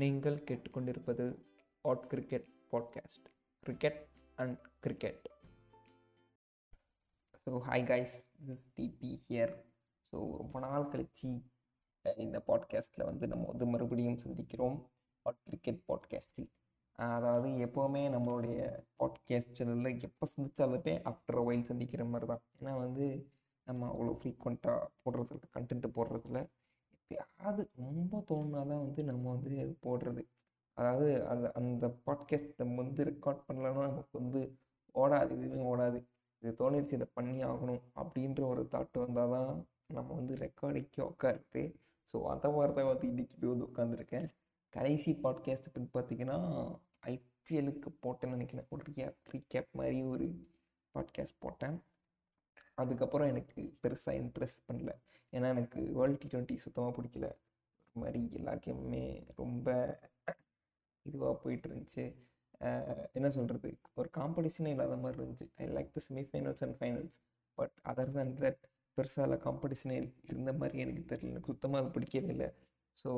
நீங்கள் கேட்டுக்கொண்டிருப்பது ad cricket podcast cricket and cricket so hi guys this DP here so ரொம்ப நாள் கழிச்சு இந்த பாட்காஸ்ட்டில் வந்து நம்ம வந்து மறுபடியும் சந்திக்கிறோம். ஆட் கிரிக்கெட் பாட்காஸ்டில் அதாவது எப்போவுமே நம்மளுடைய பாட்காஸ்ட் சேனலில் எப்போ சந்திச்சாலுமே ஆஃப்டர் ஒயில் சந்திக்கிற மாதிரி தான். ஏன்னா வந்து நம்ம அவ்வளோ ஃப்ரீக்வெண்ட்டாக போடுறதில்ல கண்டென்ட் போடுறதில்ல எப்பயாவது ரொம்ப தோணுனா தான் வந்து நம்ம வந்து போடுறது. அதாவது அது அந்த பாட்காஸ்ட் நம்ம வந்து ரெக்கார்ட் பண்ணலன்னா நமக்கு வந்து ஓடாது எதுவுமே ஓடாது. இது தோணிடுச்சு இதை பண்ணி ஆகணும் அப்படின்ற ஒரு தாட் வந்தால் தான் நம்ம வந்து ரெக்கார்டிக்கு உட்காருது ஸோ அந்த மாதிரி தான் வந்து இன்றைக்கி போய் வந்து உட்காந்துருக்கேன் கடைசி பாட்காஸ்ட் அப்படின்னு பார்த்தீங்கன்னா ஐபிஎலுக்கு போட்டேன்னு நினைக்கிறேன். ஒரு ரீகேப் மாதிரி ஒரு பாட்காஸ்ட் போட்டேன். அதுக்கப்புறம் எனக்கு பெருசாக இன்ட்ரெஸ்ட் பண்ணல. ஏன்னா எனக்கு வேர்ல்டு டி ட்வெண்ட்டி சுத்தமாக பிடிக்கல. ஒரு மாதிரி எல்லா கேமுமே ரொம்ப இதுவாக போயிட்டு இருந்துச்சு என்ன சொல்கிறது ஒரு காம்படிஷனே இல்லாத மாதிரி இருந்துச்சு. I like the semifinals and finals but other than that பெருசாக காம்படிஷனே இருந்த மாதிரி எனக்கு தெரியல. எனக்கு சுத்தமாக அது பிடிக்கவே இல்லை. ஸோ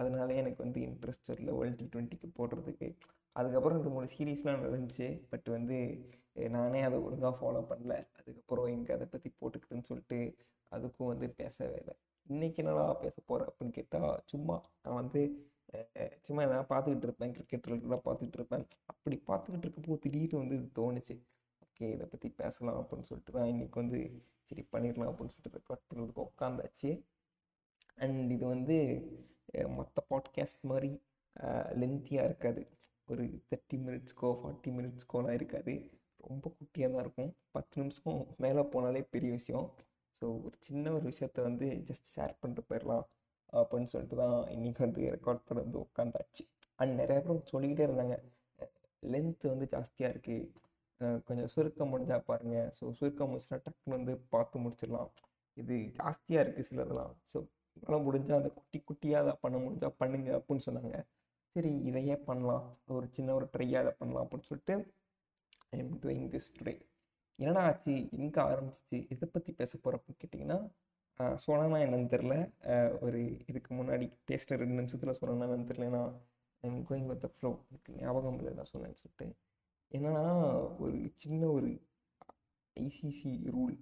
அதனால எனக்கு வந்து இன்ட்ரெஸ்ட் இல்லை. வேர்ல்டு டி ட்வெண்ட்டிக்கு போடுறதுக்கு அதுக்கப்புறம் ரெண்டு மூணு சீரீஸ்லாம் நடந்துச்சு. பட் வந்து நானே அதை ஒழுங்காக ஃபாலோ பண்ணல. அதுக்கப்புறம் எங்கே அதை பற்றி போட்டுக்கிட்டுன்னு சொல்லிட்டு அதுக்கும் வந்து பேசவே இல்லை. இன்றைக்கி என்னடா பேச போகிறேன் அப்படின்னு கேட்டால் சும்மா நான் வந்து சும்மா எதாவது பார்த்துக்கிட்டு இருப்பேன். கிரிக்கெட் ரிலேட்டடாக பார்த்துக்கிட்டு இருப்பேன். அப்படி பார்த்துக்கிட்டு இருக்கப்போ திடீர்னு வந்து இது தோணுச்சு. ஓகே இதை பற்றி பேசலாம் அப்படின்னு சொல்லிட்டு தான் இன்றைக்கி வந்து சரி பண்ணிடலாம் அப்படின்னு சொல்லிட்டு ரெக்கார்ட் பண்ணுறதுக்கு உட்காந்தாச்சு. அண்ட் இது வந்து மற்ற பாட்காஸ்ட் மாதிரி லென்த்தியாக இருக்காது. ஒரு தேர்ட்டி மினிட்ஸ்க்கோ ஃபார்ட்டி மினிட்ஸ்க்கோலாம் இருக்காது. ரொம்ப குட்டியாக தான் இருக்கும். பத்து நிமிஷம் மேலே போனாலே பெரிய விஷயம். ஸோ ஒரு சின்ன ஒரு விஷயத்த வந்து ஜஸ்ட் ஷேர் பண்ணிட்டு போயிடலாம் அப்படின்னு சொல்லிட்டு தான் இன்றைக்கி வந்து ரெக்கார்ட் பண்ண வந்து உட்காந்தாச்சு. அண்ட் நிறைய பேரும் சொல்லிக்கிட்டே இருந்தாங்க. லென்த்து வந்து ஜாஸ்தியாக இருக்குது கொஞ்சம் சுருக்கம் முடிஞ்சால் பாருங்கள் ஸோ சுருக்கம் முடிச்சுனா டக்குன்னு வந்து பார்த்து முடிச்சிடலாம். இது ஜாஸ்தியாக இருக்குது சிலதெல்லாம். ஸோ உங்களால் முடிஞ்சால் அதை குட்டி குட்டியாக அதை பண்ண முடிஞ்சால் பண்ணுங்க அப்படின்னு சொன்னாங்க. சரி இதையே பண்ணலாம். ஒரு சின்ன ஒரு ட்ரையாக அதை பண்ணலாம் அப்படின்னு சொல்லிட்டு I am doing this today என்னடா ஆச்சு? எங்கே ஆரம்பிச்சிச்சு? இதை பற்றி பேச போகிறப்பன்னு கேட்டிங்கன்னா சொன்னா என்னன்னு தெரில ஒரு இதுக்கு முன்னாடி பேசுகிற ரெண்டு நிமிஷத்தில் சொன்னா என்னன்னு தெரில I'm going with the flow எனக்கு ஞாபகம் இல்லை நான் சொன்னேன்னு சொல்லிட்டு. என்னன்னா ஒரு சின்ன ஒரு ஐசிசி ரூல்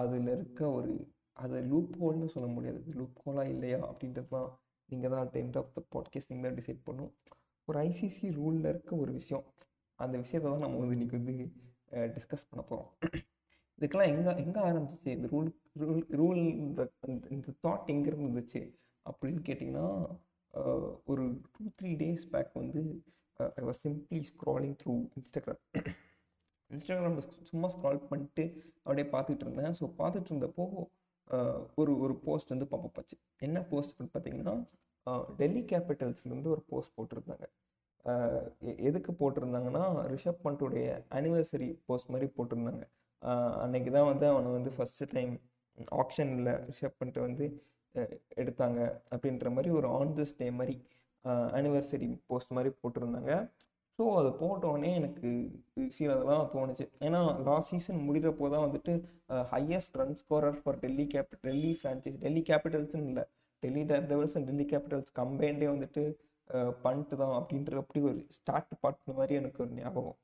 அதில் இருக்க ஒரு அதை லூப் ஹோல்னு சொல்ல முடியாது. லூப் ஹோலாக இல்லையா அப்படின்றதுலாம் நீங்கள் தான் at end of the podcast நீங்கள் தான் டிசைட் பண்ணும் ஒரு ஐசிசி ரூலில் இருக்க ஒரு விஷயம். அந்த விஷயத்தை தான் நம்ம வந்து இன்றைக்கி வந்து டிஸ்கஸ் பண்ண போகிறோம் இதுக்கெல்லாம் எங்கே எங்கே ஆரம்பிச்சிச்சு இந்த ரூல் ரூல் ரூல் இந்த இந்த- தாட் எங்கே இருந்துச்சு அப்படின்னு கேட்டிங்கன்னா ஒரு டூ த்ரீ டேஸ் பேக் வந்து I was simply scrolling through Instagram Instagram சும்மா ஸ்க்ரால் பண்ணிட்டு அப்படியே பார்த்துட்டு இருந்தேன். ஸோ பார்த்துட்டு இருந்தப்போ ஒரு ஒரு போஸ்ட் வந்து பாப்பப் ஆச்சு. என்ன போஸ்ட் அப்படின்னு பார்த்தீங்கன்னா டெல்லி கேபிட்டல்ஸ்லேருந்து ஒரு போஸ்ட் போட்டிருந்தாங்க. எ- எதுக்கு போட்டிருந்தாங்கன்னா ரிஷப் பண்ட்டுடைய ஆனிவர்சரி போஸ்ட் மாதிரி போட்டிருந்தாங்க. அன்னைக்கு தான் வந்து அவனை வந்து ஃபஸ்ட்டு டைம் ஆப்ஷனில் ரிஷப் பண்ணிட்டு வந்து எடுத்தாங்க. அப்படின்ற மாதிரி ஒரு ஆன் திஸ் டே மாதிரி ஆனிவர்சரி போஸ்ட் மாதிரி போட்டிருந்தாங்க. ஸோ அது போட்டோடனே எனக்கு அதெல்லாம் தோணுச்சு. ஏன்னா லாஸ்ட் சீசன் முடிகிறப்போ தான் வந்துட்டு highest run scorer for Delhi cap Delhi franchise Delhi கேபிட்டல்ஸ்னு இல்லை. Delhi Daredevils and Delhi Capitals கம்பைண்டே வந்துட்டு பண்ணிட்டு தான் அப்படின்ற அப்படி ஒரு ஸ்டார்ட் பார்ட் மாதிரி எனக்கு ஒரு ஞாபகம்.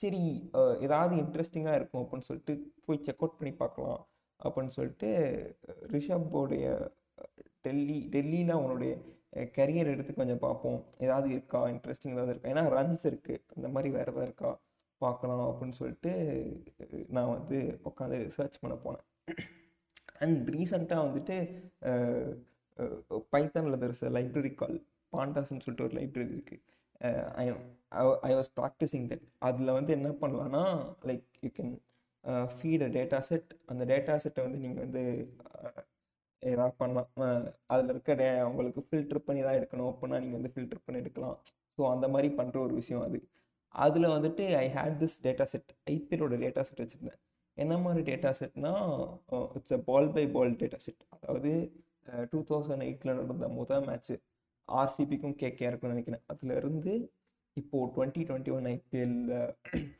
சரி ஏதாவது இன்ட்ரெஸ்டிங்காக இருக்கும் அப்படின்னு சொல்லிட்டு போய் செக் அவுட் பண்ணி பார்க்கலாம் அப்படின்னு சொல்லிட்டு ரிஷப்போடைய டெல்லி டெல்லியில் அவனுடைய கரியர் எடுத்து கொஞ்சம் பார்ப்போம். ஏதாவது இருக்கா? இன்ட்ரெஸ்டிங் ஏதாவது இருக்கா? ஏன்னா ரன்ஸ் இருக்குது அந்த மாதிரி வேறு எதாவது இருக்கா? பார்க்கலாம் அப்படின்னு சொல்லிட்டு நான் வந்து உட்காந்து சர்ச் பண்ண போனேன். அண்ட் ரீசண்டாக வந்துட்டு பைத்தானில் தெரிச லைப்ரரி கால் பாண்டாஸ்ன்னு சொல்லிட்டு ஒரு லைப்ரரி இருக்குது I I was practising that அதில் வந்து என்ன பண்ணலான்னா like you can feed a data set அந்த டேட்டா செட்டை வந்து நீங்கள் வந்து ஏதாவது பண்ணலாம். அதில் இருக்க டே உங்களுக்கு ஃபில்டர் பண்ணி தான் எடுக்கணும். அப்படின்னா நீங்கள் வந்து ஃபில்டர் பண்ணி எடுக்கலாம். ஸோ அந்த மாதிரி பண்ணுற ஒரு விஷயம் அது. அதில் வந்துட்டு I had this data set ஐபிஎலோட data set வச்சுருந்தேன். என்ன மாதிரி data செட்னா it's a ball by ball data set அதாவது டூ தௌசண்ட் எயிட்டில் நடந்த முதல் மேட்ச்சு ஆர்சிபிக்கும் கேகேஆருக்கும் நினைக்கிறேன். அதுலேருந்து இப்போது twenty twenty one IPL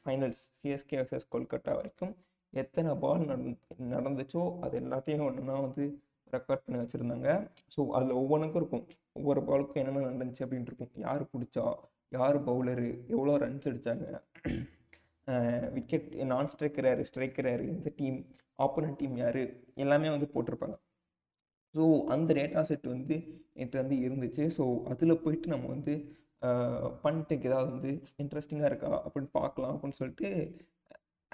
finals CSK versus Kolkata வரைக்கும் எத்தனை பால் நடந் நடந்துச்சோ அது எல்லாத்தையும் ஒன்றுனா வந்து ரெக்கார்ட் பண்ணி வச்சுருந்தாங்க. ஸோ அதில் ஒவ்வொன்றுக்கும் இருக்கும். ஒவ்வொரு பாலுக்கும் என்னென்ன நடந்துச்சு அப்படின்ட்டு இருக்கும். யார் பிடிச்சா யார் பவுலரு எவ்வளோ ரன்ஸ் அடித்தாங்க விக்கெட் நான் ஸ்ட்ரைக்கர் யார் ஸ்ட்ரைக்கர் யார் இந்த டீம் ஆப்போனன்ட் டீம் யார் எல்லாமே வந்து போட்டிருப்பாங்க. ஸோ அந்த டேட்டா செட் வந்து என்கிட்ட வந்து இருந்துச்சு. ஸோ அதில் போயிட்டு நம்ம வந்து பண்ணிட்டு ஏதாவது வந்து இன்ட்ரெஸ்டிங்காக இருக்கா அப்படின்னு பார்க்கலாம் அப்படின்னு சொல்லிட்டு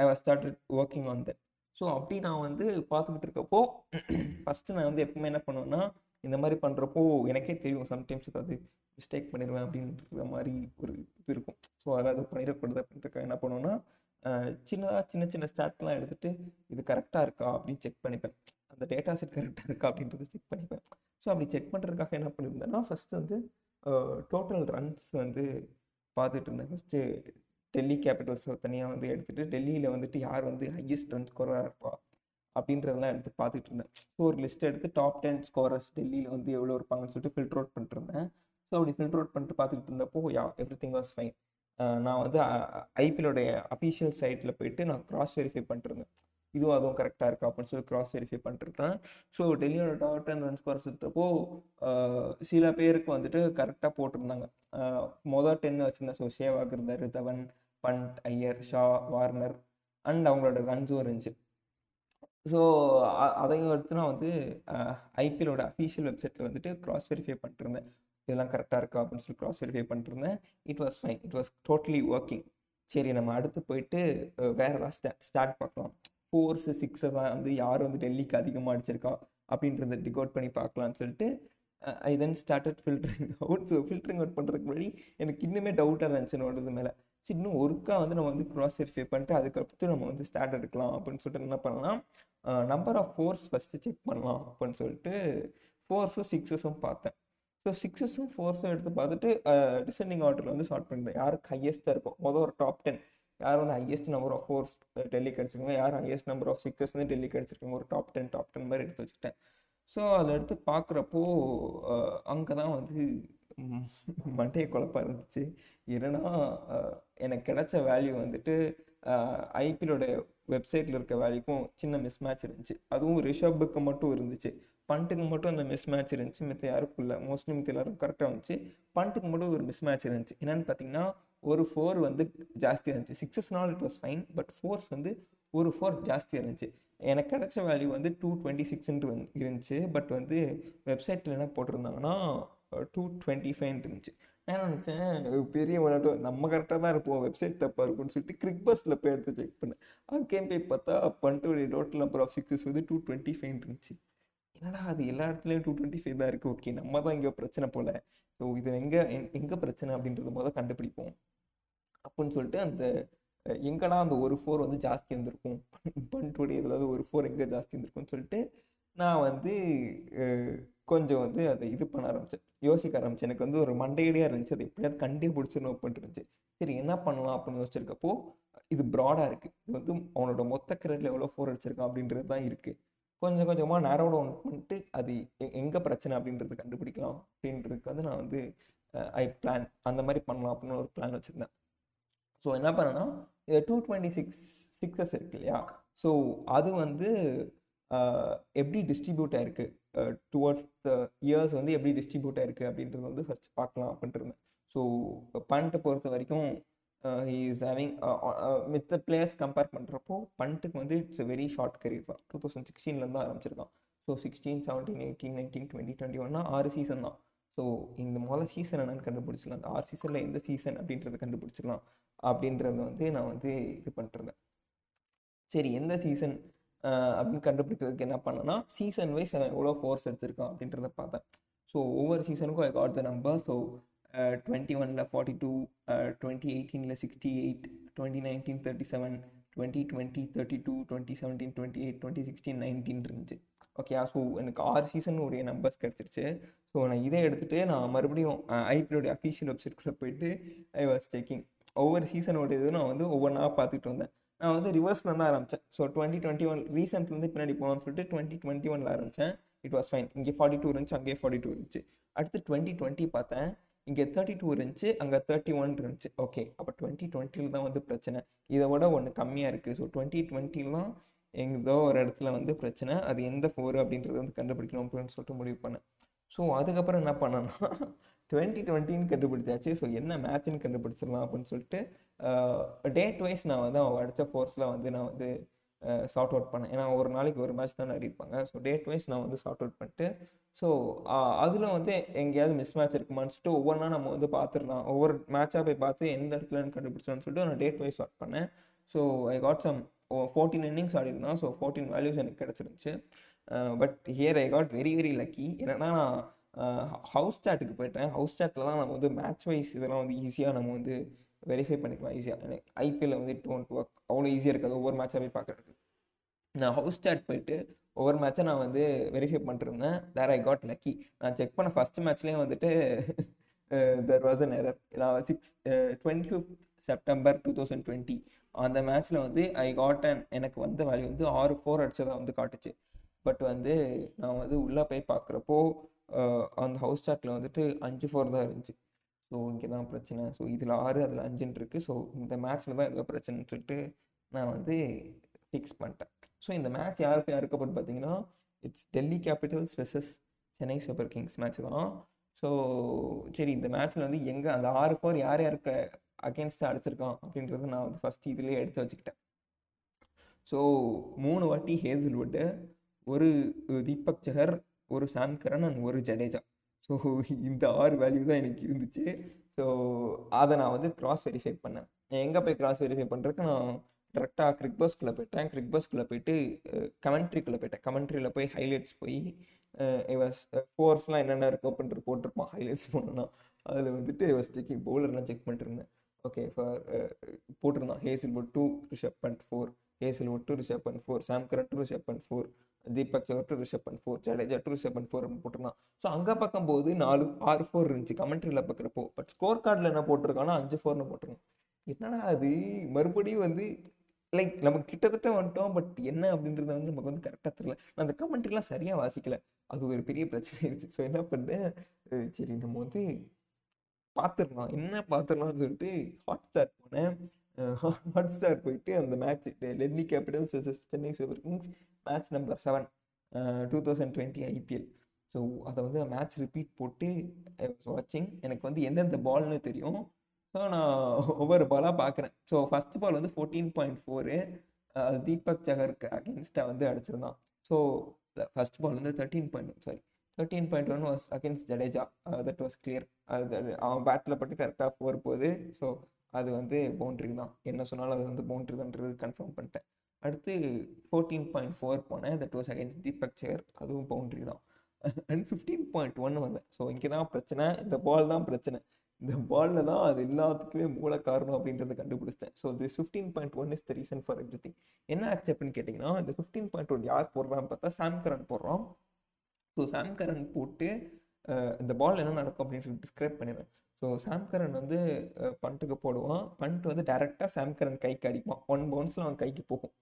I was started working on that so அப்படி நான் வந்து பார்த்துக்கிட்டு இருக்கப்போ ஃபஸ்ட்டு நான் வந்து எப்பவுமே என்ன பண்ணுவேன்னா இந்த மாதிரி பண்ணுறப்போ எனக்கே தெரியும் சம்டைம்ஸ் ஏதாவது மிஸ்டேக் பண்ணிடுவேன் அப்படின்ற மாதிரி ஒரு இது இருக்கும். ஸோ அதாவது பண்ணிடக்கூடாது அப்படின்றக்க என்ன பண்ணுவேன்னா சின்னதாக சின்ன சின்ன ஸ்டாட்லாம் எடுத்துகிட்டு இது கரெக்டாக இருக்கா அப்படின்னு செக் பண்ணிப்பேன். அந்த டேட்டா செட் கரெக்டாக இருக்கா அப்படின்றத செக் பண்ணிப்பேன். ஸோ அப்படி செக் பண்ணுறதுக்காக என்ன பண்ணியிருந்தேன்னா ஃபஸ்ட்டு வந்து டோட்டல் ரன்ஸ் வந்து பார்த்துட்டு இருந்தேன். ஃபஸ்ட்டு டெல்லி கேபிட்டல்ஸை தனியாக வந்து எடுத்துகிட்டு டெல்லியில் வந்துட்டு யார் வந்து ஹையஸ்ட் ரன் ஸ்கோராக இருப்பா? அப்படின்றதெல்லாம் எடுத்து பார்த்துட்டு இருந்தேன். ஸோ ஒரு லிஸ்ட் எடுத்து டாப் டென் ஸ்கோரர்ஸ் டெல்லியில் வந்து எவ்வளோ இருப்பாங்கன்னு சொல்லிட்டு ஃபில்டர் அவுட் பண்ணிட்டு இருந்தேன். ஸோ அப்படி ஃபில்டர் அவுட் பண்ணிட்டு பார்த்துக்கிட்டு இருந்தப்போ yeah everything was fine நான் வந்து ஐபிஎலோடைய அஃபீஷியல் சைட்டில் போயிட்டு நான் கிராஸ் வெரிஃபை பண்ணிட்டுருந்தேன் இதுவும் அதுவும் கரெக்டாக இருக்கா? அப்படின்னு சொல்லி கிராஸ் வெரிஃபை பண்ணிருக்கேன் ஸோ டெல்லியோட டாப் டென் ரன் ஸ்கோர்ஸ் எடுத்தப்போ சில பேருக்கு வந்துட்டு கரெக்டாக போட்டிருந்தாங்க. மொதல் டென்னு வச்சுருந்தேன் ஸோ சேவாக் இருந்தார் தவன் பண்ட் ஐயர் ஷா வார்னர் அண்ட் அவங்களோட ரன்ஸும் இருந்துச்சு ஸோ அதையும் எடுத்து நான் வந்து ஐபிஎலோட அஃபீஷியல் வெப்சைட்டில் வந்துட்டு க்ராஸ் வெரிஃபை பண்ணிருந்தேன் இதெல்லாம் கரெக்டாக இருக்கா அப்படின்னு சொல்லி க்ராஸ் வெரிஃபை பண்ணிருந்தேன் it was fine it was totally working சரி நம்ம அடுத்து போயிட்டு வேறு ஏதாவது ஸ்டா ஸ்டார்ட் பார்க்கலாம். ஃபோர்ஸு சிக்ஸை தான் வந்து யார் வந்து டெல்லிக்கு அதிகமாக அடிச்சிருக்கா அப்படின்றத டிகோட் பண்ணி பார்க்கலான்னு சொல்லிட்டு I then started filtering out so filtering out பண்ணுறதுக்கு முன்னாடி எனக்கு இன்னுமே டவுட்டாக இருந்துச்சு என்னோடது மேலே. ஸோ இன்னும் ஒருக்கா வந்து நம்ம வந்து க்ராஸ் வெரிஃபை பண்ணிட்டு அதுக்கப்புறத்து நம்ம வந்து ஸ்டார்ட் எடுக்கலாம் அப்படின்னு சொல்லிட்டு என்ன பண்ணலாம்? Number of fours first check பண்ணலாம் அப்படின்னு சொல்லிட்டு ஃபோர்ஸும் சிக்ஸஸும் பார்த்தேன். ஸோ சிக்ஸஸும் ஃபோர்ஸும் எடுத்து பார்த்துட்டு டிசெண்டிங் ஆர்டரில் வந்து ஸ்டார்ட் பண்ணியிருந்தேன். யாருக்கு ஹையஸ்ட்டாக இருக்கும் மொதல் ஒரு டாப் டென் யார் வந்து highest number of fours Delhi அடிச்சிருக்காங்க யார் ஹையஸ்ட் நம்பர் ஆஃப் சிக்ஸஸ் வந்து டெல்லிக்கு அடிச்சிருக்காங்க ஒரு டாப் டென் டாப் டென் மாதிரி எடுத்து வச்சுக்கிட்டேன். ஸோ அதில் எடுத்து பார்க்குறப்போ அங்கே தான் வந்து மண்டையை குழப்பா இருந்துச்சு. என்னன்னா எனக்கு கிடைச்ச வேல்யூ வந்துட்டு ஐபிஎலோட வெப்சைட்டில் இருக்க வேல்யூக்கும் சின்ன மிஸ் மேட்ச் இருந்துச்சு. அதுவும் ரிஷப்புக்கு மட்டும் இருந்துச்சு. பண்ட்டுக்கு மட்டும் அந்த மிஸ் மேட்ச் இருந்துச்சு. மித்த யாருக்கும் இல்லை. மோஸ்ட்லி மித்த எல்லாரும் கரெக்டாக இருந்துச்சு பண்ட்டுக்கு மட்டும் ஒரு மிஸ் மேட்ச் இருந்துச்சு. என்னென்னு பார்த்தீங்கன்னா ஒரு ஃபோர் வந்து ஜாஸ்தியாக இருந்துச்சு. சிக்ஸஸ்னால் it was fine but fours வந்து ஒரு ஃபோர் ஜாஸ்தியாக இருந்துச்சு. எனக்கு கிடைச்ச வேல்யூ வந்து டூ டுவெண்ட்டி சிக்ஸ்ன்ட்டு வந்து இருந்துச்சு. பட் வந்து வெப்சைட்டில் என்ன போட்டிருந்தாங்கன்னா டூ டுவெண்ட்டி ஃபைவ் இருந்துச்சு. நான் நினச்சேன்? பெரிய விளையாட்டு. நம்ம கரெக்டாக தான் இருப்போம். வெப்சைட் தப்பாக இருக்கும்னு சொல்லிட்டு கிரிக் பஸ்ஸில் போய் எடுத்து செக் பண்ணேன். அங்கேயும் போய் பார்த்தா பண்ட்டுடைய டோட்டல் நம்பர் ஆஃப் சிக்ஸஸ் வந்து டூ டுவெண்ட்டி ஃபைவ் இருந்துச்சு. என்னடா அது எல்லா இடத்துலையும் டூ டுவெண்ட்டி ஃபைவ் தான் இருக்குது ஓகே நம்ம தான் இங்கே பிரச்சனை போல். ஸோ இது எங்கே எங்கே பிரச்சனை அப்படின்றத முதல் கண்டுபிடிப்போம். அப்படின்னு சொல்லிட்டு அந்த எங்கடா அந்த ஒரு ஃபோர் வந்து ஜாஸ்தி இருந்திருக்கும்? பண்ட்டுடைய இதில் ஒரு ஃபோர் எங்கே ஜாஸ்தி இருந்திருக்கும்னு சொல்லிட்டு நான் வந்து கொஞ்சம் வந்து அதை இது பண்ண ஆரம்பித்தேன் யோசிக்க ஆரம்பித்தேன் எனக்கு வந்து ஒரு மண்டையடியாக இருந்துச்சு. அது எப்படியாவது கண்டுபிடிச்சிடணும் அப்படின்ட்டு இருந்துச்சு. சரி என்ன பண்ணலாம் அப்படின்னு யோசிச்சிருக்கப்போ இது ப்ராடாக இருக்குது இது வந்து அவனோட மொத்த கிரெடில் எவ்வளோ ஃபோர் அடிச்சிருக்கான் அப்படின்றது தான் இருக்குது கொஞ்சம் கொஞ்சமாக நேரோ டவுன் பண்ணிட்டு அது எங்கே பிரச்சனை அப்படின்றத கண்டுபிடிக்கலாம் அப்படின்றதுக்கு வந்து நான் வந்து ஐ பிளான் அந்த மாதிரி பண்ணலாம் அப்படின்னு ஒரு பிளான் வச்சுருந்தேன். ஸோ என்ன பண்ணேன்னா டூ டுவெண்ட்டி சிக்ஸ் சிக்ஸஸ் இருக்கு இல்லையா? ஸோ அது வந்து எப்படி டிஸ்ட்ரிபியூட் ஆயிருக்கு? டுவர்ட்ஸ் த இயர்ஸ் வந்து எப்படி டிஸ்ட்ரிபியூட் ஆயிருக்கு அப்படின்றது வந்து ஃபர்ஸ்ட் பார்க்கலாம் அப்படின்ட்டு இருந்தேன். ஸோ பண்ட்டை பொறுத்த வரைக்கும் இஸ் ஹேவிங் மித்த பிளேயர்ஸ் கம்பேர் பண்ணுறப்போ பண்ட்டுக்கு வந்து it's a very short career தான். டூ தௌசண்ட் சிக்ஸ்டீன்லேருந்து ஆரம்பிச்சிருக்கான். So sixteen seventeen eighteen nineteen twenty twenty ஒன்னா ஆறு சீசன் தான். ஸோ இந்த முதல் சீசன் என்னன்னு கண்டுபிடிச்சிடலாம். அந்த ஆறு சீசனில் எந்த சீசன் அப்படின்றத கண்டுபிடிச்சிடலாம். அப்படின்றத வந்து நான் வந்து இது பண்ணிட்டுருந்தேன் சரி எந்த சீசன் அப்படின்னு கண்டுபிடிக்கிறதுக்கு என்ன பண்ணேன்னா சீசன் வைஸ் அவன் எவ்வளோ ஃபோர்ஸ் எடுத்திருக்கான் அப்படின்றத பார்த்தேன். ஸோ ஒவ்வொரு சீசனுக்கும் I got the number so twenty ஒனில் ஃபார்ட்டி டூ டுவெண்ட்டி எயிட்டீனில் sixty eight twenty nineteen thirty seven twenty twenty thirty two twenty seventeen twenty eight twenty sixteen nineteen இருந்துச்சு. ஓகே ஸோ எனக்கு ஆறு சீசன் உடைய நம்பர்ஸ் கிடச்சிருச்சு. So நான் இதை எடுத்துகிட்டு நான் மறுபடியும் ஐபிஎலுடைய அஃபீஷியல் வெப்சைட்குள்ளே போயிட்டு ஐ வாஸ் செக்கிங் ஒவ்வொரு சீசனோட இது நான் வந்து ஒவ்வொன்றா பார்த்துட்டு வந்தேன் நான் வந்து ரிவர்ஸில் தான் ஆரம்பித்தேன் ஸோ டுவெண்ட்டி டுவெண்ட்டி ஒன் ரீசெண்ட்லேருந்து பின்னாடி போனோம்னு சொல்லிட்டு டுவெண்ட்டி டுவெண்ட்டி ஒனில் ஆரம்பித்தேன் இட் வாஸ் ஃபைன் இங்கே ஃபார்ட்டி டூ இருந்துச்சு அங்கேயே ஃபார்ட்டி டூ இருந்துச்சு. அடுத்து டுவெண்ட்டி டுவெண்ட்டி பார்த்தேன். இங்கே தேர்ட்டி டூ இருந்துச்சு அங்கே தேர்ட்டி ஒன் இருந்துச்சு. ஓகே அப்போ டுவெண்ட்டி டுவெண்ட்டியில் தான் வந்து பிரச்சனை. இதை விட ஒன்று கம்மியாக இருக்குது ஸோ டுவெண்ட்டி டுவெண்ட்டிலாம் எங்கேதோ ஒரு இடத்துல வந்து பிரச்சனை. அது எந்த ஃபோர் அப்படின்றத வந்து கண்டுபிடிக்கணும் அப்படின்னு சொல்லிட்டு முடிவு பண்ணேன். ஸோ அதுக்கப்புறம் என்ன பண்ணேன்னா டுவெண்ட்டி டுவெண்ட்டின்னு கண்டுபிடிச்சாச்சு. ஸோ என்ன மேட்ச்னு கண்டுபிடிச்சிடலாம் அப்படின்னு சொல்லிட்டு டேட் வைஸ் நான் வந்து அவங்க அடித்த ஃபோர்ஸில் வந்து நான் வந்து சார்ட் அவுட் பண்ணேன். ஏன்னா ஒரு நாளைக்கு ஒரு மேட்ச் தான் அடிப்பாங்க. ஸோ டேட் வைஸ் நான் வந்து சார்ட் அவுட் பண்ணிட்டு ஸோ அதில் வந்து எங்கேயாவது மிஸ் மேட்ச் இருக்குமான்னு சொல்லிட்டு ஒவ்வொன்றா நம்ம வந்து பார்த்துடலாம். ஒவ்வொரு மேட்சாக போய் பார்த்து எந்த இடத்துல கண்டுபிடிச்சோன்னு சொல்லிட்டு நான் டேட் வைஸ் சார்ட் பண்ணேன். So I got some fourteen innings ஆடிருந்தான் so fourteen values எனக்கு கிடச்சிருந்துச்சு. But here I got very very lucky என்னன்னா நான் ஹவுஸ் சாட்டுக்கு போயிட்டேன். ஹவுஸ் சாட்டில் தான் நம்ம வந்து மேட்ச் வைஸ் இதெல்லாம் வந்து ஈஸியாக நம்ம வந்து வெரிஃபை பண்ணிக்கலாம் ஈஸியாக எனக்கு ஐபிஎல்ல வந்து இட் ஒன்ட் ஒர்க் அவ்வளோ ஈஸியாக இருக்காது ஒவ்வொரு மேட்சாக போய் பார்க்குறதுக்கு. நான் ஹவுஸ் சாட் போயிட்டு ஒவ்வொரு மேட்சை நான் வந்து வெரிஃபை பண்ணிருந்தேன். தேர் ஐ காட் லக்கி நான் செக் பண்ண ஃபஸ்ட் மேட்ச்லேயும் வந்துட்டு தெர் வாஸ் அன் எரர் நான் six twenty fifth September two thousand twenty அந்த மேட்ச்சில் வந்து ஐ காட் அண்ட் எனக்கு வந்த வேல்யூ வந்து ஆறு ஃபோர் அடிச்சதாக வந்து காட்டுச்சு. பட் வந்து நான் வந்து உள்ளே போய் பார்க்குறப்போ அந்த ஹவுஸ் சாட்டில் வந்துட்டு அஞ்சு ஃபோர் தான் இருந்துச்சு. ஸோ இங்கே தான் பிரச்சனை. ஸோ இதில் ஆறு அதில் அஞ்சுன்னு இருக்குது ஸோ இந்த மேட்ச்சில் தான் ஏதோ பிரச்சனைன்னு சொல்லிட்டு நான் வந்து ஃபிக்ஸ் பண்ணிட்டேன். ஸோ இந்த மேட்ச் யாருக்கு யாருக்கு அப்புறம் பார்த்தீங்கன்னா it's Delhi Capitals versus Chennai Super Kings match தான். ஸோ சரி இந்த மேட்ச்சில் வந்து எங்கே அந்த ஆறு ஃபோர் யார் யாருக்கு அகேன்ஸ்டாக அடிச்சிருக்கான் அப்படின்றத நான் வந்து ஃபஸ்ட்டு இதுலேயே எடுத்து வச்சுக்கிட்டேன். ஸோ மூணு வாட்டி ஹேசல்வுட்டு ஒரு தீபக் ஜஹர் ஒரு சாம் கரன் அண்ட் ஒரு ஜடேஜா. ஸோ இந்த ஆறு வேல்யூ தான் எனக்கு இருந்துச்சு. ஸோ அதை நான் வந்து கிராஸ் வெரிஃபை பண்ணேன். எங்கே போய் கிராஸ் வெரிஃபை பண்ணுறதுக்கு நான் டேரெக்டாக கிரிக் பஸ்க்குள்ளே போயிட்டேன். கிரிக் பஸ்க்குள்ளே போயிட்டு கமெண்ட்ரிக்குள்ளே போயிட்டேன். கமெண்ட்ரியில் போய் ஹைலைட்ஸ் போய் வாஸ் ஃபோர்ஸ்லாம் என்னென்ன இருக்குது அப்படின்ட்டு போட்டிருப்பான். ஹைலைட்ஸ் போனோன்னா அதில் வந்துட்டு வாஸ் ஸ்டிக்கிங் பவுலர்லாம் செக் பண்ணிட்டுருந்தேன் ஓகே ஃபார் போட்டிருந்தான். Hazel Hazlewood to Rishabh Pant four Hazlewood to Rishabh Pant four Sam Curran to Rishabh Pant four Deepak Chahar to Rishabh Pant four Jadeja to Rishabh Pant four போட்டிருந்தான். So அங்கே பார்க்கும்போது நாலு ஆறு four இருந்துச்சு. கமெண்ட்ரியில் பார்க்குறப்போ. But score கார்டில் என்ன போட்டிருக்கானா அஞ்சு ஃபோர்னு போட்டிருக்கான் என்னடா அது? மறுபடியும் வந்து லைக் நம்ம கிட்டத்தட்ட வந்துட்டோம். பட் என்ன அப்படின்றத வந்து நமக்கு வந்து கரெக்டாக தெரியல. நான் அந்த கமெண்ட்ரிலாம் சரியாக வாசிக்கல. அது ஒரு பெரிய பிரச்சனை இருந்துச்சு ஸோ என்ன பண்ணேன்? சரி நம்ம வந்து பார்த்துடலாம். என்ன பார்த்துடலாம்னு சொல்லிட்டு ஹாட் ஸ்டார் போனேன். ஹாட் ஸ்டார் போயிட்டு அந்த match Delhi Capitals Chennai Super Kings match number seven two thousand twenty IPL so அதை வந்து மேட்ச் ரிப்பீட் போட்டு வாட்சிங் எனக்கு வந்து எந்தெந்த பால்னு தெரியும். ஸோ நான் ஒவ்வொரு பாலாக பார்க்குறேன். ஸோ ஃபஸ்ட் பால் வந்து ஃபோர்டீன் பாயிண்ட் ஃபோரு தீபக் சஹருக்கு அகேன்ஸ்டாக வந்து அடிச்சிருந்தான். ஸோ ஃபஸ்ட் பால் வந்து thirteen point sorry thirteen point one was against Jadeja. That was clear அது அவன் பேட்டில் பட்டு கரெக்டாக போகிற போகுது. ஸோ அது வந்து பவுண்ட்ரி தான். என்ன சொன்னாலும் அது வந்து பவுண்ட்ரி தான்றது கன்ஃபார்ம் பண்ணிட்டேன். அடுத்து ஃபோர்டீன் பாயிண்ட் ஃபோர் போனேன். That was against Deepak Chahar அதுவும் பவுண்ட்ரி தான். அண்ட் ஃபிஃப்டீன் பாயிண்ட் ஒன் வந்தேன். ஸோ இங்கே தான் பிரச்சனை. இந்த பால் தான் பிரச்சனை. இந்த பாலில் தான் அது எல்லாத்துக்குமே மூல காரணம் அப்படின்றத கண்டுபிடிச்சேன் so this fifteen point one is the reason for everything என்ன ஆச்சு அப்படின்னு கேட்டிங்கன்னா இந்த ஃபிஃப்டீன் பாயிண்ட் ஒன் யார் போடுறான்னு பார்த்தா சாம் கரன் போடுறான். ஸோ சாம் கரன் போட்டு இந்த பால் என்ன நடக்கும் அப்படின்னு டிஸ்கிரைப் பண்ணிடுறேன். ஸோ சாம்கரன் வந்து பண்ட்டுக்கு போடுவான். பண்ட் வந்து டேரெக்டாக சாம்கரன் கைக்கு அடிப்பான். ஒன் பவுன்ஸில் அவன் கைக்கு போகும்.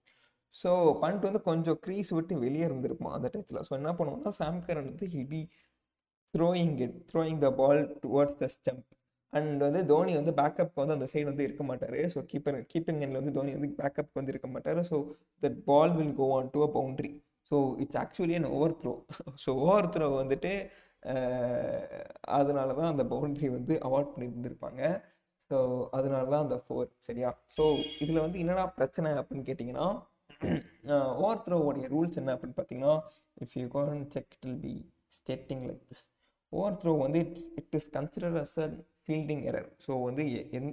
ஸோ பண்ட் வந்து கொஞ்சம் க்ரீஸ் விட்டு வெளியே இருந்திருப்பான் அந்த டயத்தில் ஸோ என்ன பண்ணுவோம்னா சாம்கரன் வந்து he'll be throwing it throwing the ball towards the stump and வந்து தோனி வந்து பேக்கப்க்கு வந்து அந்த சைடு வந்து இருக்க மாட்டார். ஸோ கீப்பர் கீப்பிங் எண்ணில் வந்து தோனி வந்து பேக்கப்க்கு வந்து இருக்க மாட்டார். So that ball will go on to a boundary so it's actually an overthrow so overthrow வந்துட்டு அதனால தான் அந்த பவுண்ட்ரி வந்து அவாய்ட் பண்ணியிருந்திருப்பாங்க ஸோ அதனால தான் அந்த ஃபோர் சரியா? ஸோ இதில் வந்து என்னடா பிரச்சனை அப்படின்னு கேட்டிங்கன்னா ஓவர் த்ரோவோடைய ரூல்ஸ் என்ன அப்படின்னு பார்த்தீங்கன்னா if you go check it will be stating like this overthrow வந்து it's it is consider as a fielding error so வந்து எந்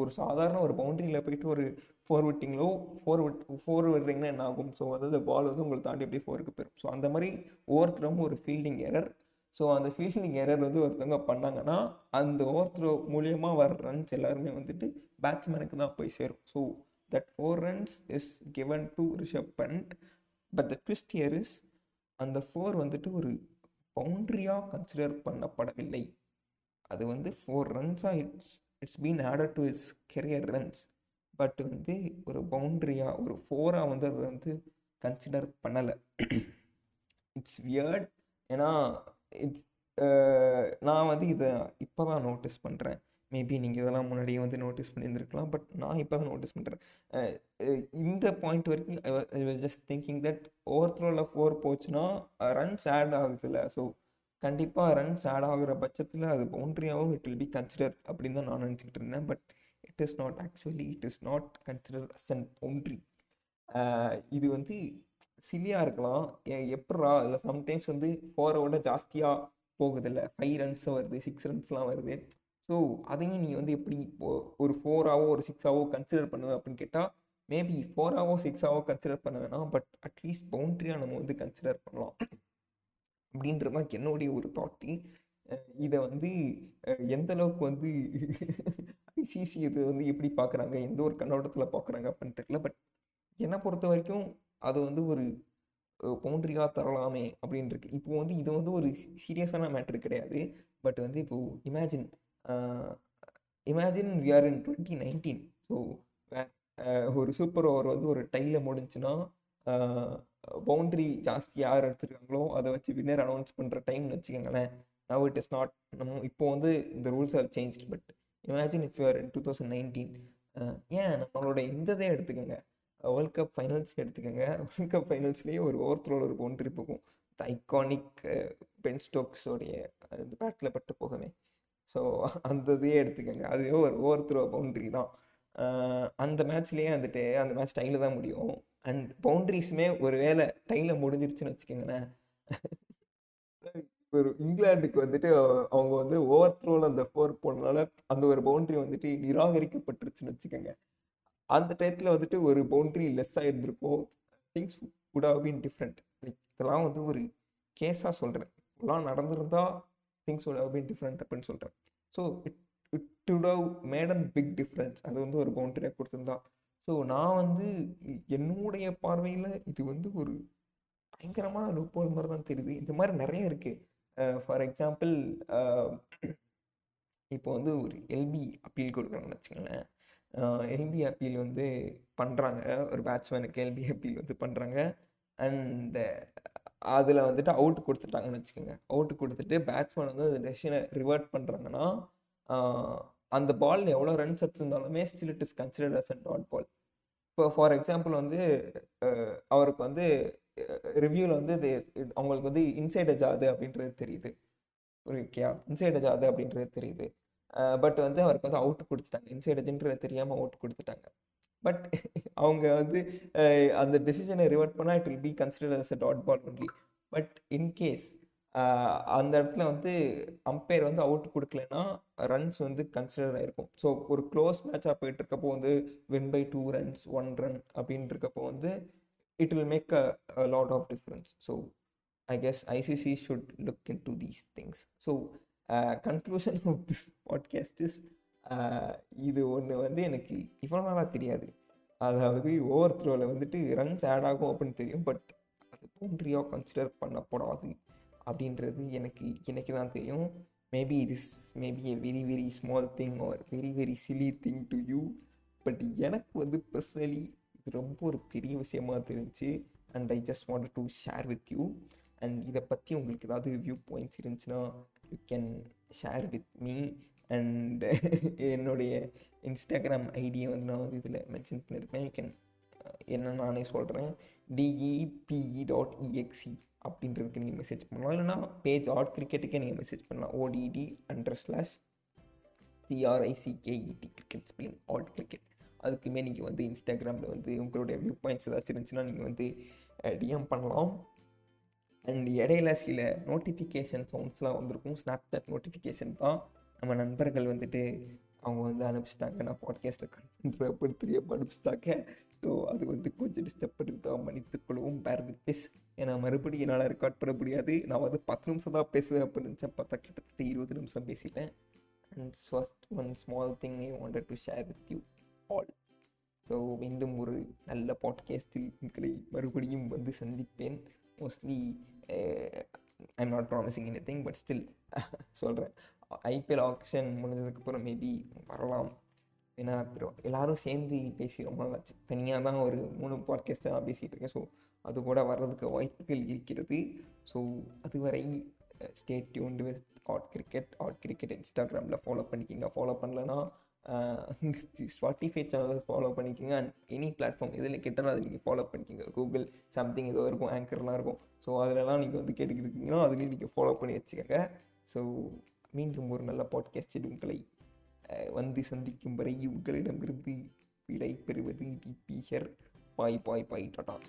ஒரு சாதாரண ஒரு பவுண்டரியில் போயிட்டு ஒரு ஃபோர் விட்டிங்களோ ஃபோர் விட் ஃபோர் விடுறீங்கன்னா என்ன ஆகும்? ஸோ வந்து அந்த பால் வந்து உங்களை தாண்டி அப்படியே ஃபோருக்கு போயிடும் ஸோ அந்த மாதிரி ஓவர் த்ரோவும் ஒரு ஃபீல்டிங் எரர் ஸோ அந்த ஃபீல்டிங் எரர் வந்து ஒருத்தவங்க பண்ணாங்கன்னா அந்த ஓவர் த்ரோ மூலியமாக வர ரன்ஸ் எல்லாருமே வந்துட்டு பேட்ஸ்மேனுக்கு தான் போய் சேரும். So that four runs is given to Rishabh Pant but the twist here is அந்த ஃபோர் வந்துட்டு ஒரு பவுண்ட்ரியாக கன்சிடர் பண்ணப்படவில்லை. அது வந்து four ரன்ஸாக it's it's been added to his career runs but வந்து ஒரு பவுண்ட்ரியாக ஒரு ஃபோராக வந்து அதை வந்து கன்சிடர் பண்ணலை. இட்ஸ் வியர்ட் ஏன்னா இட்ஸ் நான் வந்து இதை இப்போ தான் நோட்டீஸ் பண்ணுறேன் மேபி நீங்கள் இதெல்லாம் முன்னாடியே வந்து நோட்டீஸ் பண்ணியிருந்துருக்கலாம் பட் நான் இப்போ தான் நோட்டீஸ் பண்ணுறேன் இந்த பாயிண்ட் வரைக்கும் I just thinking that over த்ரோவில் four போச்சுன்னா ரன்ஸ் ஆட் ஆகுதுல்ல. ஸோ கண்டிப்பாக ரன்ஸ் ஆட் ஆகுற பட்சத்தில் அது பவுண்ட்ரியாகவும் இட் வில் பி கன்சிடர் அப்படின்னு தான் நான் நினச்சிக்கிட்டு இருந்தேன். But it is not actually it is not consider as an boundary இது வந்து சிலியாக இருக்கலாம். எப்படா இல்லை சம்டைம்ஸ் வந்து ஃபோரை விட ஜாஸ்தியாக போகுதில்ல. ஃபைவ் ரன்ஸ் வருது சிக்ஸ் ரன்ஸ்லாம் வருது. ஸோ அதையும் நீ வந்து எப்படி ஒரு ஃபோராகவோ ஒரு சிக்ஸாவோ கன்சிடர் பண்ணுவேன் அப்படின்னு கேட்டால் மேபி ஃபோராகவோ சிக்ஸாவோ கன்சிடர் பண்ண வேணாம். பட் அட்லீஸ்ட் பவுண்ட்ரியாக நம்ம வந்து கன்சிடர் பண்ணலாம். அப்படின்றது தான் என்னுடைய ஒரு தாட்டி இதை வந்து எந்த அளவுக்கு வந்து ஐசிசி இது வந்து எப்படி பார்க்குறாங்க எந்த ஒரு கண்ணோட்டத்தில் பார்க்குறாங்க அப்படின்னு தெரியல. பட் என்னை பொறுத்த வரைக்கும் அது வந்து ஒரு பவுண்ட்ரியாக தரலாமே அப்படின்னு இருக்கு. இப்போ வந்து இது வந்து ஒரு சீரியஸான மேட்ரு கிடையாது. பட் வந்து இப்போது imagine imagine we are in twenty nineteen so ஒரு சூப்பர் ஓவர் வந்து ஒரு டைலில் முடிஞ்சுன்னா பவுண்ட்ரி ஜாஸ்தி யார் எடுத்துருக்காங்களோ அதை வச்சு வின்னர் அனௌன்ஸ் பண்ணுற டைம்னு வச்சுக்கோங்களேன். நவ் இட் இஸ் நாட் நம்ம இப்போ வந்து இந்த rules have change but imagine if you're in two thousand nineteen ஏன்? நம்மளோட இந்த இதே எடுத்துக்கோங்க வேர்ல்ட் கப் ஃபைனல்ஸ் எடுத்துக்கோங்க. வேர்ல்ட் கப் ஃபைனல்ஸ்லேயே ஒரு ஓவர் த்ரோவில் ஒரு பவுண்ட்ரி போகும். ஐகானிக் பென் ஸ்டோக்ஸோடைய அந்த பேட்டில் பட்டு போகவே. ஸோ அந்த இதையே எடுத்துக்கோங்க. அதுவே ஒரு ஓவர் த்ரோ பவுண்ட்ரி தான். அந்த மேட்ச்லேயே வந்துட்டு அந்த மேட்ச் டைலில் தான் முடியும். அண்ட் பவுண்ட்ரிஸுமே ஒரு வேளை டைலில் முடிஞ்சிருச்சுன்னு வச்சுக்கோங்களேன். ஒரு இங்கிலாந்துக்கு வந்துட்டு அவங்க வந்து ஓவர் த்ரோவில் அந்த ஃபோர் போனதுனால அந்த ஒரு பவுண்ட்ரி வந்துட்டு நிராகரிக்கப்பட்டுருச்சுன்னு வச்சுக்கோங்க. அந்த டயத்தில் வந்துட்டு ஒரு boundary less ஆகிருந்திருக்கோ things could have been different like இதெல்லாம் வந்து ஒரு கேஸாக சொல்கிறேன் இப்படிலாம் நடந்திருந்தால் things would have been different அப்படின்னு சொல்கிறேன் so it it would have made a big difference அது வந்து ஒரு பவுண்டரியாக கொடுத்துருந்தா. ஸோ நான் வந்து என்னுடைய பார்வையில் இது வந்து ஒரு பயங்கரமான லூப்போல் மாதிரி தான் தெரியுது. இந்த மாதிரி நிறைய இருக்குது ஃபார் எக்ஸாம்பிள் இப்போ வந்து ஒரு எல்பி அப்பீல் கொடுக்குறாங்கன்னு வச்சுக்கோங்களேன். எல்பி அப்பீல் வந்து பண்ணுறாங்க ஒரு பேட்ஸ்மேனுக்கு எல்பி அப்பீல் வந்து பண்ணுறாங்க அண்ட் அதில் வந்துட்டு அவுட் கொடுத்துட்டாங்கன்னு வச்சுக்கோங்க. அவுட் கொடுத்துட்டு பேட்ஸ்மேன் வந்து அந்த டெசிஷனை ரிவர்ட் பண்ணுறாங்கன்னா அந்த பால் எவ்வளோ runs எடுத்திருந்தாலுமே still it is considered as a dot ball இப்போ ஃபார் எக்ஸாம்பிள் வந்து அவருக்கு வந்து ரிவ்யூவில் வந்து இது அவங்களுக்கு வந்து இன்சைட் ஜாது அப்படின்றது தெரியுது. ஓகேயா இன்சைட் ஜாது அப்படின்றது தெரியுது. பட் வந்து அவருக்கு வந்து அவுட் கொடுத்துட்டாங்க. இன்சைட் எஜென்ட்றது தெரியாமல் அவுட் கொடுத்துட்டாங்க. பட் அவங்க வந்து அந்த டெசிஷனை ரிவர்ட் பண்ணால் it will be consider as a dot ball only but in case அந்த இடத்துல வந்து அம்பையர் வந்து அவுட் கொடுக்கலன்னா ரன்ஸ் வந்து கன்சிடர் ஆகிருக்கும் ஸோ ஒரு க்ளோஸ் மேட்சாக போயிட்டு இருக்கப்போ வந்து win by two runs one run அப்படின்ட்டு இருக்கப்போ வந்து it will make a lot of difference so I guess ICC should look in to these things so conclusion of this podcast is இது ஒன்று வந்து எனக்கு இவ்வளோ நாளாக தெரியாது. அதாவது ஓவர் த்ரோவில் வந்துட்டு ரன்ஸ் ஆட் ஆகும் அப்படின்னு தெரியும் பட் அது பவுண்ட்ரியாக கன்சிடர் பண்ணப்படாது அப்படின்றது எனக்கு எனக்கு தான் தெரியும் maybe is maybe a very very small thing or very very silly thing to you but எனக்கு வந்து பர்சனலி இது ரொம்ப ஒரு பெரிய விஷயமா தெரிஞ்சு and I just want to share with you and இதை பற்றி உங்களுக்கு ஏதாவது வியூ பாயிண்ட்ஸ் இருந்துச்சுன்னா you can share with me and என்னுடைய இன்ஸ்டாகிராம் ஐடியை வந்து நான் வந்து இதில் மென்ஷன் பண்ணியிருப்பேன் யூ கேன் என்ன நானே சொல்கிறேன் டிஇபிஇ டாட் இஎக்ஸி அப்படின்றதுக்கு நீங்கள் மெசேஜ் பண்ணலாம். இல்லைனா பேஜ் ஆட் கிரிக்கெட்டுக்கே நீங்கள் மெசேஜ் பண்ணலாம். OTT under slash CRICKET cricket spin add cricket அதுக்குமே நீங்கள் வந்து இன்ஸ்டாகிராமில் வந்து உங்களுடைய வியூ பாயிண்ட்ஸ் ஏதாச்சும் இருந்துச்சுன்னா நீங்கள் வந்து டிஎம் பண்ணலாம். அண்ட் இடையில சில நோட்டிஃபிகேஷன் சவுண்ட்ஸ்லாம் வந்திருக்கும். ஸ்னாப்சாட் நோட்டிஃபிகேஷன் தான். நம்ம நண்பர்கள் வந்துட்டு அவங்க வந்து அனுப்பிச்சிட்டாங்க. நான் பாட்காஸ்ட்டில் கண்டுன்ற தெரியாமல் அனுப்பிச்சிட்டாங்க. ஸோ அது வந்து கொஞ்சம் டிஸ்டர்ப் பண்ணிட்டு மன்னித்துக்கொள்ளவும் பேர் வித் திஸ் ஏன்னா மறுபடியும் என்னால் ரெக்கார்ட் பண்ண முடியாது. நான் வந்து பத்து நிமிஷம் தான் பேசுவேன் அப்படின்னு நினச்சேன். பார்த்தா கிட்டத்தட்ட இருபது நிமிஷம் பேசிட்டேன். And first one small thing I wanted to share with you all so மீண்டும் ஒரு நல்ல பாட்காஸ்டில் உங்களை மறுபடியும் வந்து சந்திப்பேன். Mostly I am not promising anything but still சொல்கிறேன் ஐபிஎல் ஆக்ஷன் முடிஞ்சதுக்கப்புறம் மேபி வரலாம். ஏன்னா எல்லாரும் சேர்ந்து பேசி ரொம்ப நாளாச்சு. தனியாக தான் ஒரு மூணு பாட்காஸ்ட் தான் பேசிகிட்டு இருக்கேன். ஸோ அது கூட வர்றதுக்கு வாய்ப்புகள் இருக்கிறது. ஸோ அதுவரை stay tuned with at cricket at cricket இன்ஸ்டாகிராமில் ஃபாலோ பண்ணிக்கிங்க. ஃபாலோ பண்ணலன்னா ஸ்பாட்டிஃபை சேனல் ஃபாலோ பண்ணிக்கோங்க. அண்ட் எனி பிளாட்ஃபார்ம் எதில் கேட்டாலும் அதை நீங்கள் ஃபாலோ பண்ணிக்கோங்க. கூகுள் சம்திங் ஏதோ இருக்கும் ஆங்கர்லாம் இருக்கும். ஸோ அதிலலாம் நீங்கள் வந்து கேட்டுக்கிட்டு இருக்கீங்கன்னா அதுலேயும் நீங்கள் ஃபாலோ பண்ணி வச்சுக்கோங்க. ஸோ மீண்டும் ஒரு நல்ல பாட்காஸ்டில் உங்களை வந்து சந்திக்கும் வரை உங்களிடமிருந்து விடை பெறுவது டிபி ஹெர் பாய் பாய் பாய் டாடா.